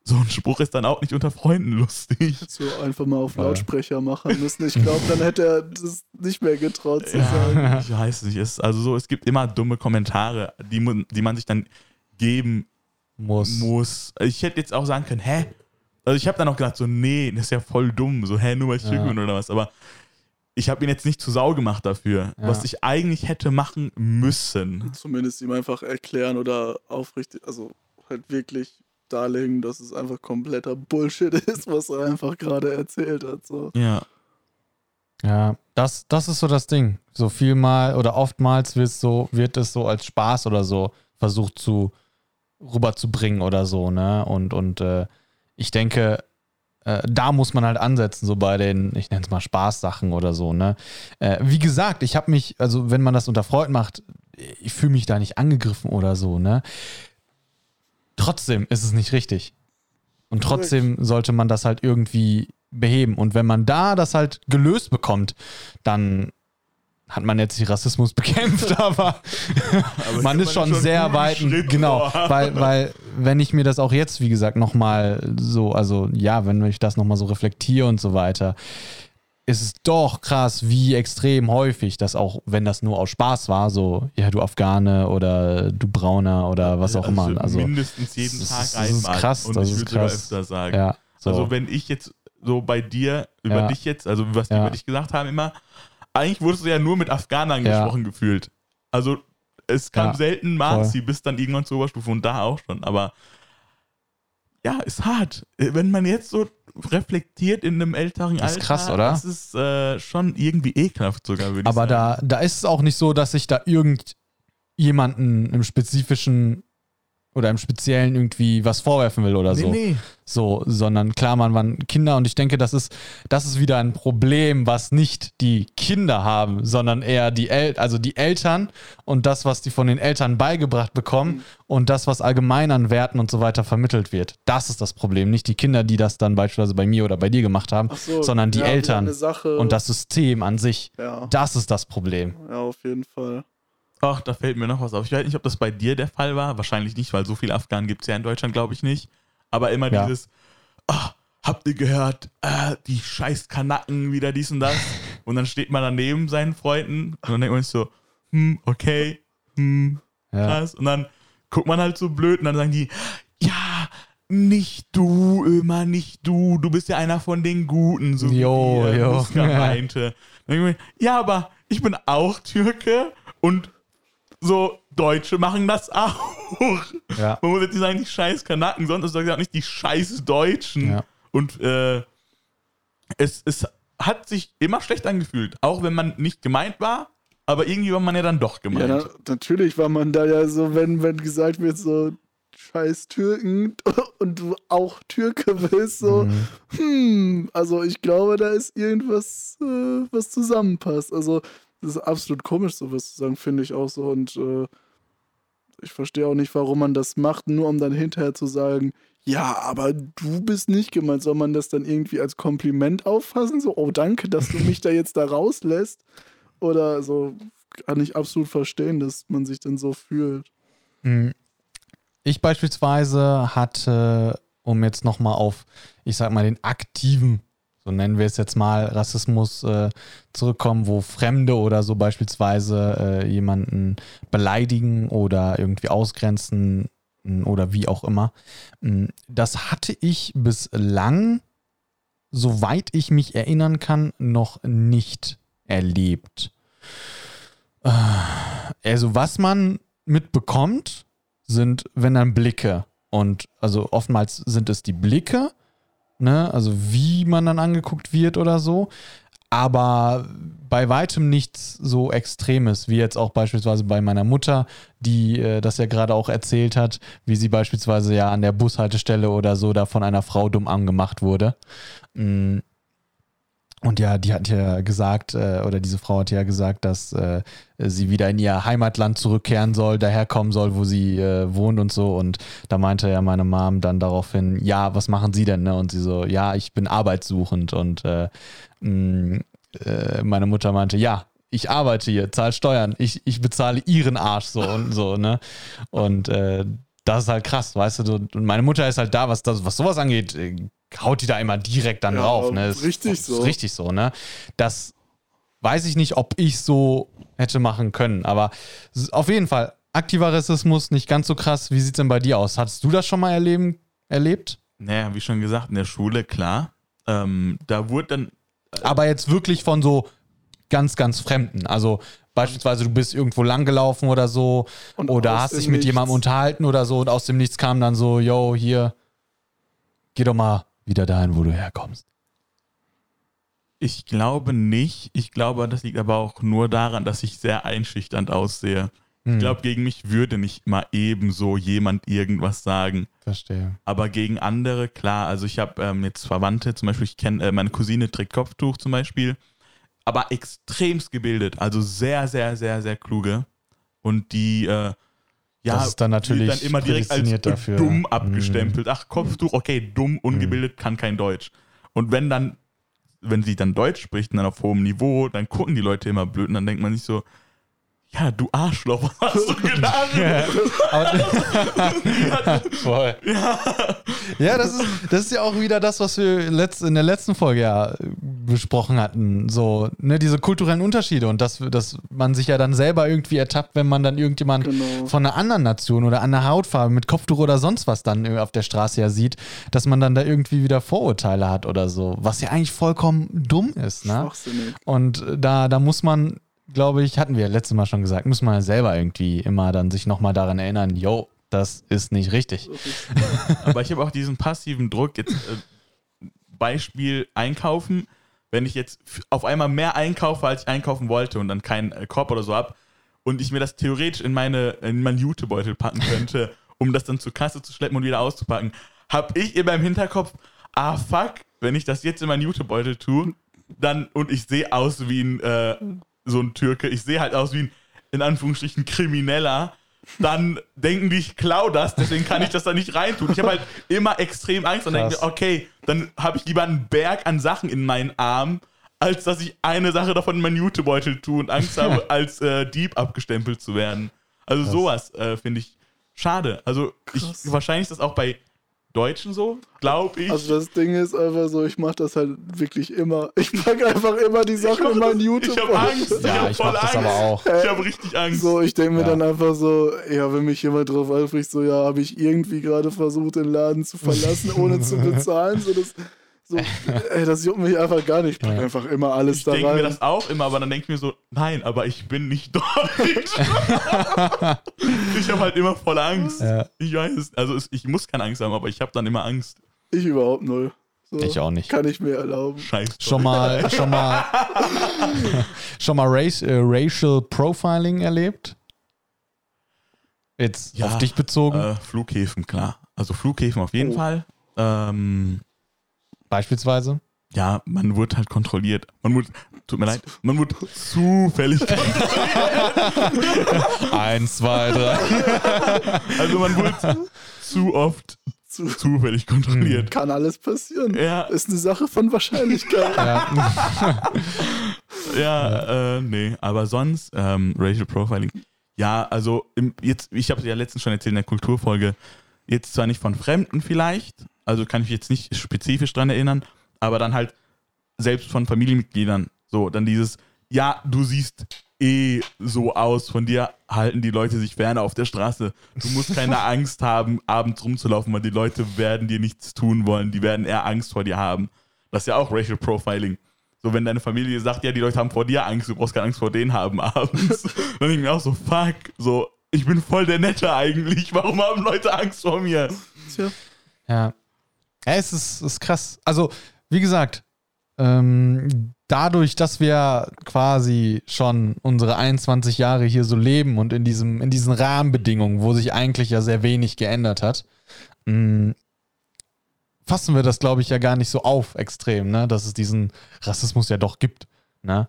so ein Spruch ist dann auch nicht unter Freunden lustig. So einfach mal auf Lautsprecher machen müssen. Ich glaube, dann hätte er das nicht mehr getraut zu ja, sagen. Ich weiß nicht. Es, also so, es gibt immer dumme Kommentare, die, die man sich dann geben muss. muss. Ich hätte jetzt auch sagen können, hä? Also ich habe dann auch gedacht, so, nee, das ist ja voll dumm. So, hä, nur weil ich ja. bin oder was. Aber ich habe ihn jetzt nicht zu Sau gemacht dafür, ja. was ich eigentlich hätte machen müssen. Zumindest ihm einfach erklären oder aufrichtig, also halt wirklich darlegen, dass es einfach kompletter Bullshit ist, was er einfach gerade erzählt hat. So. Ja. Ja, das, das ist so das Ding. So viel mal oder oftmals wird, so, wird es so als Spaß oder so versucht zu rüberzubringen oder so, ne? Und, und äh, ich denke, äh, da muss man halt ansetzen, so bei den, ich nenne es mal Spaßsachen oder so, ne? Äh, wie gesagt, ich habe mich, also wenn man das unter Freunden macht, ich fühle mich da nicht angegriffen oder so, ne? Trotzdem ist es nicht richtig. Und trotzdem sollte man das halt irgendwie beheben. Und wenn man da das halt gelöst bekommt, dann hat man jetzt nicht Rassismus bekämpft, aber, aber man ist schon, schon sehr weit, genau, weil, weil wenn ich mir das auch jetzt, wie gesagt, nochmal so, also ja, wenn ich das nochmal so reflektiere und so weiter, ist es doch krass, wie extrem häufig das auch, wenn das nur aus Spaß war, so, ja, du Afghane oder du Brauner oder was auch also immer. Also mindestens jeden das Tag ist- das ist einmal. krass, Und das ich würde sogar öfter sagen. ja, so. Also wenn ich jetzt so bei dir, über Ja. dich jetzt, also was die Ja. über dich gesagt haben, immer, eigentlich wurdest du ja nur mit Afghanern Ja. gesprochen gefühlt. Also es kam Ja, selten Marzi bis dann irgendwann zur Oberstufe und da auch schon. Aber ja, ist hart. Wenn man jetzt so reflektiert in einem älteren Das ist Alter, krass, oder? das ist äh, schon irgendwie ekelhaft sogar, würde ich Aber sagen. da, da ist es auch nicht so, dass ich da irgendjemanden im Spezifischen oder im Speziellen irgendwie was vorwerfen will oder so. nee. So, sondern klar, man waren Kinder und ich denke, das ist, das ist wieder ein Problem, was nicht die Kinder haben, sondern eher die El also die Eltern und das, was die von den Eltern beigebracht bekommen und das, was allgemein an Werten und so weiter vermittelt wird. Das ist das Problem. Nicht die Kinder, die das dann beispielsweise bei mir oder bei dir gemacht haben, so, sondern die ja, Eltern und das System an sich. Ja, Das ist das Problem. ja, auf jeden Fall. Ach, da fällt mir noch was auf. Ich weiß nicht, ob das bei dir der Fall war. Wahrscheinlich nicht, weil so viele Afghanen gibt es ja in Deutschland, glaube ich nicht. Aber immer Ja. dieses, ah, habt ihr gehört, ah, die scheiß Kanaken, wieder dies und das. und dann steht man daneben seinen Freunden und dann denkt man sich so, hm, okay, hm, Ja. krass. Und dann guckt man halt so blöd und dann sagen die, ja, nicht du, immer nicht du, du bist ja einer von den Guten, so Jo, wie jo. Meinte. Mir, ja, aber ich bin auch Türke und so Deutsche machen das auch. Ja. Man muss jetzt nicht sagen, die scheiß Kanaken, sonst ist das auch nicht die scheiß Deutschen. Ja. Und äh, es, es hat sich immer schlecht angefühlt, auch wenn man nicht gemeint war, aber irgendwie war man ja dann doch Ja, gemeint. na, natürlich war man da ja so, wenn, wenn gesagt wird, so scheiß Türken und du auch Türke bist, so, Mhm. hm, also ich glaube, da ist irgendwas, äh, was zusammenpasst. Also, das ist absolut komisch, sowas zu sagen, finde ich auch so. Und äh, ich verstehe auch nicht, warum man das macht, nur um dann hinterher zu sagen, ja, aber du bist nicht gemeint. Soll man das dann irgendwie als Kompliment auffassen? So, oh, danke, dass du mich da jetzt da rauslässt. Oder so, kann ich absolut verstehen, dass man sich dann so fühlt. Mhm. Ich beispielsweise hatte, um jetzt nochmal auf, ich sag mal, den aktiven, so nennen wir es jetzt mal, Rassismus äh, zurückkommen, wo Fremde oder so beispielsweise äh, jemanden beleidigen oder irgendwie ausgrenzen oder wie auch immer. Das hatte ich bislang, soweit ich mich erinnern kann, noch nicht erlebt. Äh, Also was man mitbekommt, sind, wenn dann Blicke. Und also oftmals sind es die Blicke, ne, also wie man dann angeguckt wird oder so. Aber bei weitem nichts so Extremes, wie jetzt auch beispielsweise bei meiner Mutter, die äh, das ja gerade auch erzählt hat, wie sie beispielsweise ja an der Bushaltestelle oder so da von einer Frau dumm angemacht wurde. Mm. Und ja, die hat ja gesagt, äh, oder diese Frau hat ja gesagt, dass äh, sie wieder in ihr Heimatland zurückkehren soll, daherkommen soll, wo sie äh, wohnt und so. Und da meinte ja meine Mom dann daraufhin, ja, was machen Sie denn? Ne? Und sie so, ja, ich bin arbeitssuchend. Und äh, mh, äh, meine Mutter meinte, ja, ich arbeite hier, zahle Steuern, ich, ich bezahle ihren Arsch so und so, ne? Und äh, das ist halt krass, weißt du, und meine Mutter ist halt da, was das, was sowas angeht, haut die da immer direkt dann Ja, drauf, ne? Ist- richtig ist so. Richtig so, ne? Das weiß ich nicht, ob ich so hätte machen können, aber auf jeden Fall, aktiver Rassismus nicht ganz so krass. Wie sieht's denn bei dir aus? Hattest du das schon mal erleben, erlebt? Naja, wie schon gesagt, in der Schule, klar. Ähm, da wurde dann Aber jetzt wirklich von so ganz, ganz Fremden. Also beispielsweise du bist irgendwo langgelaufen oder so Und oder hast dich mit Nichts. jemandem unterhalten oder so und aus dem Nichts kam dann so, yo, hier, geh doch mal wieder dahin, wo du herkommst. Ich glaube nicht. Ich glaube, das liegt aber auch nur daran, dass ich sehr einschüchternd aussehe. Hm, Ich glaube, gegen mich würde nicht mal ebenso jemand irgendwas sagen. verstehe. Aber gegen andere, klar, also ich habe ähm, jetzt Verwandte, zum Beispiel, ich kenne, äh, meine Cousine trägt Kopftuch zum Beispiel, aber extremst gebildet, also sehr, sehr, sehr, sehr kluge. Und die, äh, ja, Das ist dann natürlich dann immer direkt als dafür. dumm abgestempelt. Ach, Kopftuch, okay, dumm, ungebildet, kann kein Deutsch. Und wenn dann, wenn sie dann Deutsch spricht und dann auf hohem Niveau, dann gucken die Leute immer blöd und dann denkt man sich so, ja, du Arschloch, was hast du getan? Aber, Voll. Ja, das, ist, das ist ja auch wieder das, was wir letzt, in der letzten Folge ja besprochen hatten, so, ne, diese kulturellen Unterschiede und dass, dass man sich ja dann selber irgendwie ertappt, wenn man dann irgendjemand genau. von einer anderen Nation oder einer Hautfarbe mit Kopftuch oder sonst was dann auf der Straße ja sieht, dass man dann da irgendwie wieder Vorurteile hat oder so, was ja eigentlich vollkommen dumm ist, ne? Und da, da muss man, glaube ich, hatten wir letztes Mal schon gesagt, muss man ja selber irgendwie immer dann sich nochmal daran erinnern, yo, das ist nicht richtig. Aber ich habe auch diesen passiven Druck, jetzt äh, Beispiel einkaufen, wenn ich jetzt auf einmal mehr einkaufe, als ich einkaufen wollte und dann keinen äh, Korb oder so habe und ich mir das theoretisch in, meine, in meinen Jutebeutel packen könnte, um das dann zur Kasse zu schleppen und wieder auszupacken, habe ich immer im Hinterkopf, ah fuck, wenn ich das jetzt in meinen Jutebeutel tue, dann und ich sehe aus wie ein äh, so ein Türke, ich sehe halt aus wie ein in Anführungsstrichen Krimineller, dann denken die, ich klau das, deswegen kann ich das da nicht reintun. Ich habe halt immer extrem Angst und denke, okay, dann habe ich lieber einen Berg an Sachen in meinen Arm, als dass ich eine Sache davon in meinen Jutebeutel tue und Angst habe, als äh, Dieb abgestempelt zu werden. Also Krass. sowas äh, finde ich schade. Also ich, wahrscheinlich ist das auch bei Deutschen so, glaube ich. Also das Ding ist einfach so, ich mache das halt wirklich immer. Ich packe einfach immer die Sachen in meinen YouTube. Ich habe Angst. Ja, ich, ich voll mach das aber auch. Ich habe richtig Angst. So, ich denke mir ja. dann einfach so, ja, wenn mich jemand drauf anspricht, so, ja, habe ich irgendwie gerade versucht, den Laden zu verlassen, ohne zu bezahlen. So, das, so, ey, das juckt mich einfach gar nicht. Ich packe ja. einfach immer alles ich da rein. Ich denke mir das auch immer, aber dann denke ich mir so, nein, aber ich bin nicht deutsch. ich habe halt immer voll Angst. Ja. Ich weiß es. Also ich muss keine Angst haben, aber ich habe dann immer Angst. Ich überhaupt null. So, ich auch nicht. Kann ich mir erlauben. Scheiße. Schon mal, schon mal, schon mal Race, äh, Racial Profiling erlebt? Jetzt ja, auf dich bezogen? Äh, Flughäfen, klar. Also Flughäfen auf jeden oh. Fall. Ähm, Beispielsweise? Ja, man wird halt kontrolliert. Man wird, tut mir leid, man wird zufällig kontrolliert. Eins, zwei, drei. Also man wird zu oft zu zufällig kontrolliert. Kann alles passieren. Ja. Ist eine Sache von Wahrscheinlichkeit. Ja, ja äh, nee, aber sonst, ähm, Racial Profiling. Ja, also im, jetzt, ich habe es ja letztens schon erzählt in der Kulturfolge, jetzt zwar nicht von Fremden vielleicht, also kann ich mich jetzt nicht spezifisch dran erinnern, aber dann halt selbst von Familienmitgliedern. So, dann dieses, ja, du siehst eh so aus, von dir halten die Leute sich ferne auf der Straße. Du musst keine Angst haben, abends rumzulaufen, weil die Leute werden dir nichts tun wollen, die werden eher Angst vor dir haben. Das ist ja auch Racial Profiling. So, wenn deine Familie sagt, ja, die Leute haben vor dir Angst, du brauchst keine Angst vor denen haben abends, dann denke ich mir auch so, fuck, so, ich bin voll der Nette eigentlich, warum haben Leute Angst vor mir? Tja. Ja. Ja, es ist, ist krass. Also, wie gesagt, ähm, dadurch, dass wir quasi schon unsere 21 Jahre hier so leben und in, diesem, in diesen Rahmenbedingungen, wo sich eigentlich ja sehr wenig geändert hat, mh, mm, fassen wir das, glaube ich, ja gar nicht so auf extrem, ne? dass es diesen Rassismus ja doch gibt. Ne?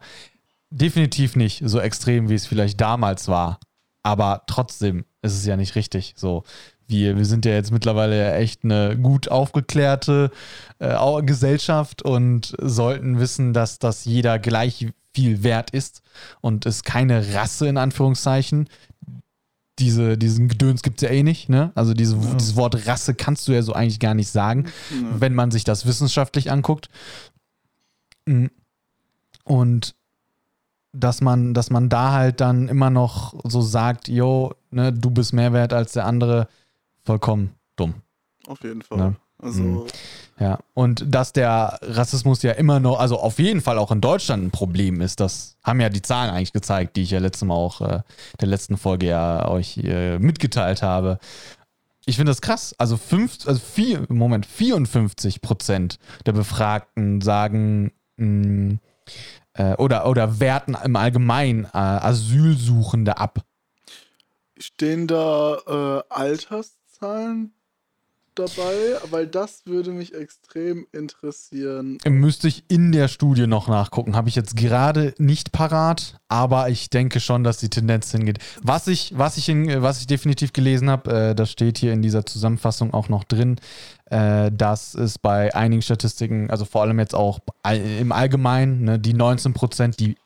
Definitiv nicht so extrem, wie es vielleicht damals war. Aber trotzdem ist es ja nicht richtig. So, wir, wir sind ja jetzt mittlerweile echt eine gut aufgeklärte äh, Gesellschaft und sollten wissen, dass das jeder gleich viel wert ist und es keine Rasse in Anführungszeichen. Diese, diesen Gedöns gibt es ja eh nicht, ne? Also diese, ja. dieses Wort Rasse kannst du ja so eigentlich gar nicht sagen, ja. wenn man sich das wissenschaftlich anguckt. Mm. Und dass man, dass man da halt dann immer noch so sagt, yo, ne, du bist mehr wert als der andere, vollkommen dumm. Auf jeden Fall. Ne? Also. Mhm. Ja, und dass der Rassismus ja immer noch, also auf jeden Fall auch in Deutschland ein Problem ist, das haben ja die Zahlen eigentlich gezeigt, die ich ja letztes Mal auch äh, der letzten Folge ja euch äh, mitgeteilt habe. Ich finde das krass. Also, fünf, also vier, Moment, 54 Prozent der Befragten sagen mh, mm, äh, oder, oder werten im Allgemeinen äh, Asylsuchende ab. Stehen da äh, Alters Zahlen dabei? Weil das würde mich extrem interessieren. Müsste ich in der Studie noch nachgucken. Habe ich jetzt gerade nicht parat, aber ich denke schon, dass die Tendenz hingeht. Was ich, was ich, in, was ich definitiv gelesen habe, äh, das steht hier in dieser Zusammenfassung auch noch drin, äh, dass es bei einigen Statistiken, also vor allem jetzt auch im Allgemeinen, ne, die 19 Prozent, die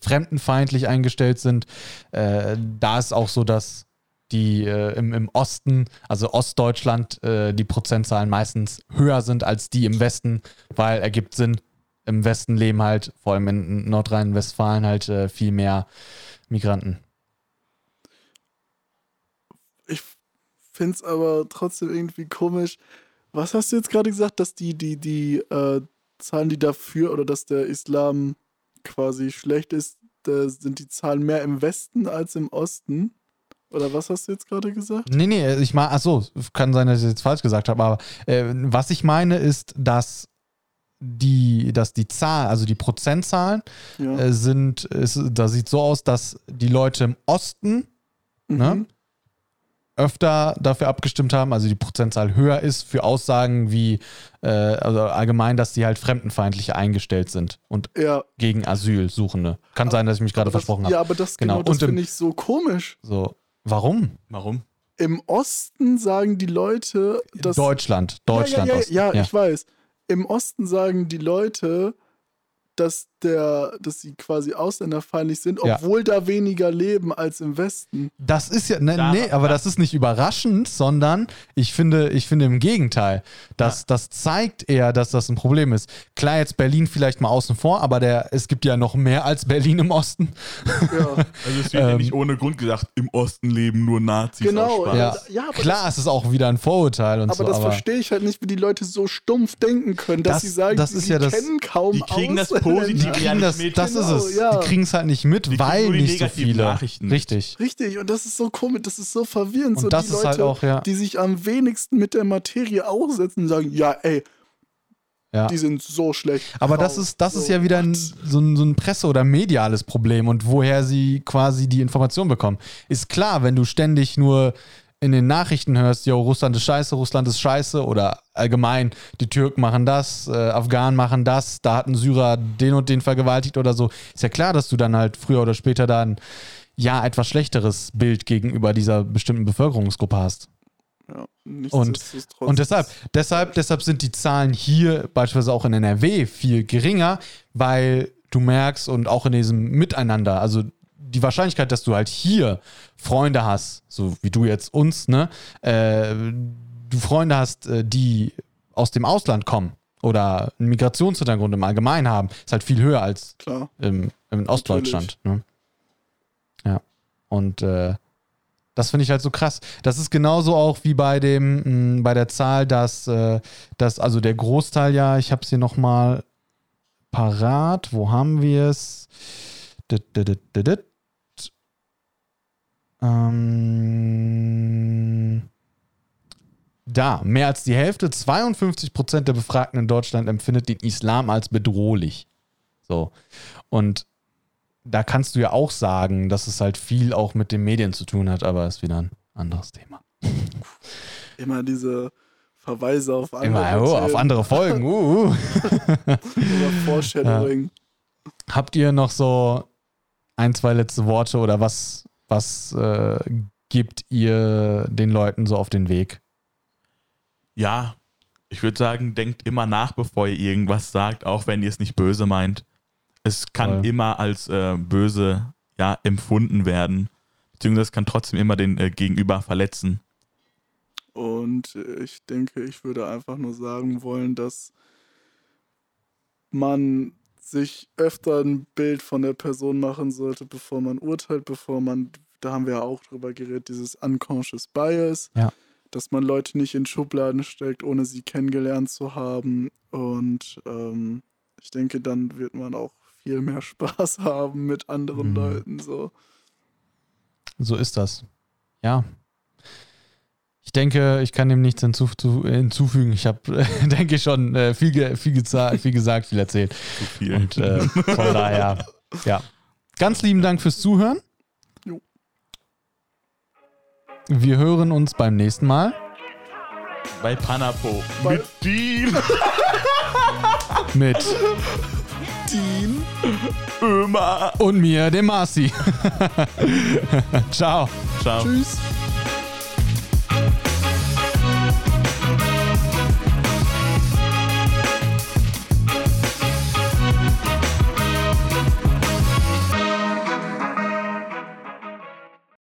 fremdenfeindlich eingestellt sind, äh, da ist auch so, dass die äh, im, im Osten, also Ostdeutschland, äh, die Prozentzahlen meistens höher sind als die im Westen, weil ergibt Sinn, im Westen leben halt, vor allem in Nordrhein-Westfalen, halt äh, viel mehr Migranten. Ich finde es aber trotzdem irgendwie komisch. Was hast du jetzt gerade gesagt, dass die, die, die äh, Zahlen, die dafür oder dass der Islam quasi schlecht ist, sind die Zahlen mehr im Westen als im Osten? Oder was hast du jetzt gerade gesagt? Nee, nee, ich meine, achso, kann sein, dass ich jetzt falsch gesagt habe, aber äh, was ich meine ist, dass die, dass die Zahl, also die Prozentzahlen Ja. äh, sind, ist, da sieht so aus, dass die Leute im Osten ne, Mhm. öfter dafür abgestimmt haben, also die Prozentzahl höher ist für Aussagen wie, äh, also allgemein, dass die halt fremdenfeindlich eingestellt sind und Ja, gegen Asylsuchende. Kann sein, dass ich mich gerade aber versprochen habe. ja, aber das, Genau. genau, das finde ich so komisch. So, warum? Warum? Im Osten sagen die Leute, dass. Deutschland, Deutschland. ja, ja, Osten. ja, ja, ich weiß. Im Osten sagen die Leute, dass, der, dass sie quasi ausländerfeindlich sind, Ja. obwohl da weniger leben als im Westen. Das ist ja, ne, Da- nee, aber da- das ist nicht überraschend, sondern ich finde, ich finde im Gegenteil, dass das zeigt eher, dass das ein Problem ist. Klar, jetzt Berlin vielleicht mal außen vor, aber der, es gibt ja noch mehr als Berlin im Osten. Ja, Also es wird ja Ähm, nicht ohne Grund gesagt, im Osten leben nur Nazis. Genau, aus Spaß. Ja, ja, aber klar, es ist auch wieder ein Vorurteil und aber so, das aber verstehe ich halt nicht, wie die Leute so stumpf denken können, dass Das- sie sagen, das ja das- kennen kaum die kriegen das Ausländer. Die kriegen ja das, mit. das Genau, ist es. ja. Die kriegen es halt nicht mit, kriegen weil nur die nicht so viele. Nachrichten mit. Richtig. Richtig, und das ist so komisch, das ist so verwirrend. Und so das die ist Leute, halt auch, ja. die sich am wenigsten mit der Materie aussetzen und sagen, ja, ey, Ja. die sind so schlecht. Aber drauf. das ist, das ist So, ja wieder ein, so, ein, so ein Presse- oder mediales Problem und woher sie quasi die Information bekommen. Ist klar, wenn du ständig nur in den Nachrichten hörst, yo, Russland ist scheiße, Russland ist scheiße oder allgemein, die Türken machen das, äh, Afghanen machen das, da hat ein Syrer den und den vergewaltigt oder so. Ist ja klar, dass du dann halt früher oder später dann ja etwas schlechteres Bild gegenüber dieser bestimmten Bevölkerungsgruppe hast. Ja, Und, und deshalb, deshalb, deshalb sind die Zahlen hier beispielsweise auch in NRW viel geringer, weil du merkst und auch in diesem Miteinander, also die Wahrscheinlichkeit, dass du halt hier Freunde hast, so wie du jetzt uns, ne, äh, du Freunde hast, äh, die aus dem Ausland kommen oder einen Migrationshintergrund im Allgemeinen haben, ist halt viel höher als Klar. im, im Ostdeutschland. Ne? Ja. Und äh, das finde ich halt so krass. Das ist genauso auch wie bei dem, mh, bei der Zahl, dass, äh, dass also der Großteil ja, ich habe es hier nochmal parat, wo haben wir es? Ähm, da, mehr als die Hälfte, 52% der Befragten in Deutschland empfindet den Islam als bedrohlich. So. Und da kannst du ja auch sagen, dass es halt viel auch mit den Medien zu tun hat, aber ist wieder ein anderes Thema. Immer diese Verweise auf andere, Immer oh, auf andere Folgen. Uh, uh. oder Foreshadowing. Habt ihr noch so ein, zwei letzte Worte oder was, was äh, gibt ihr den Leuten so auf den Weg? Ja, ich würde sagen, denkt immer nach, bevor ihr irgendwas sagt, auch wenn ihr es nicht böse meint. Es kann Voll. immer als äh, böse ja, empfunden werden. Beziehungsweise es kann trotzdem immer den äh, Gegenüber verletzen. Und ich denke, ich würde einfach nur sagen wollen, dass man sich öfter ein Bild von der Person machen sollte, bevor man urteilt, bevor man, da haben wir ja auch drüber geredet, dieses Unconscious Bias, Ja. dass man Leute nicht in Schubladen steckt, ohne sie kennengelernt zu haben. Und ähm, ich denke, dann wird man auch viel mehr Spaß haben mit anderen Mhm. Leuten. So. So ist das. Ja. Ich denke, ich kann dem nichts hinzu, zu, hinzufügen. Ich habe, denke schon, äh, viel, ge, viel, viel gesagt, viel erzählt. Zu viel. Und äh, von daher, ja. Ganz lieben Dank fürs Zuhören. Jo. Wir hören uns beim nächsten Mal Bei Panapo. Bei- Mit Dean. mit Dean. Ömer. und mir, dem Marci. Ciao. Ciao. Tschüss.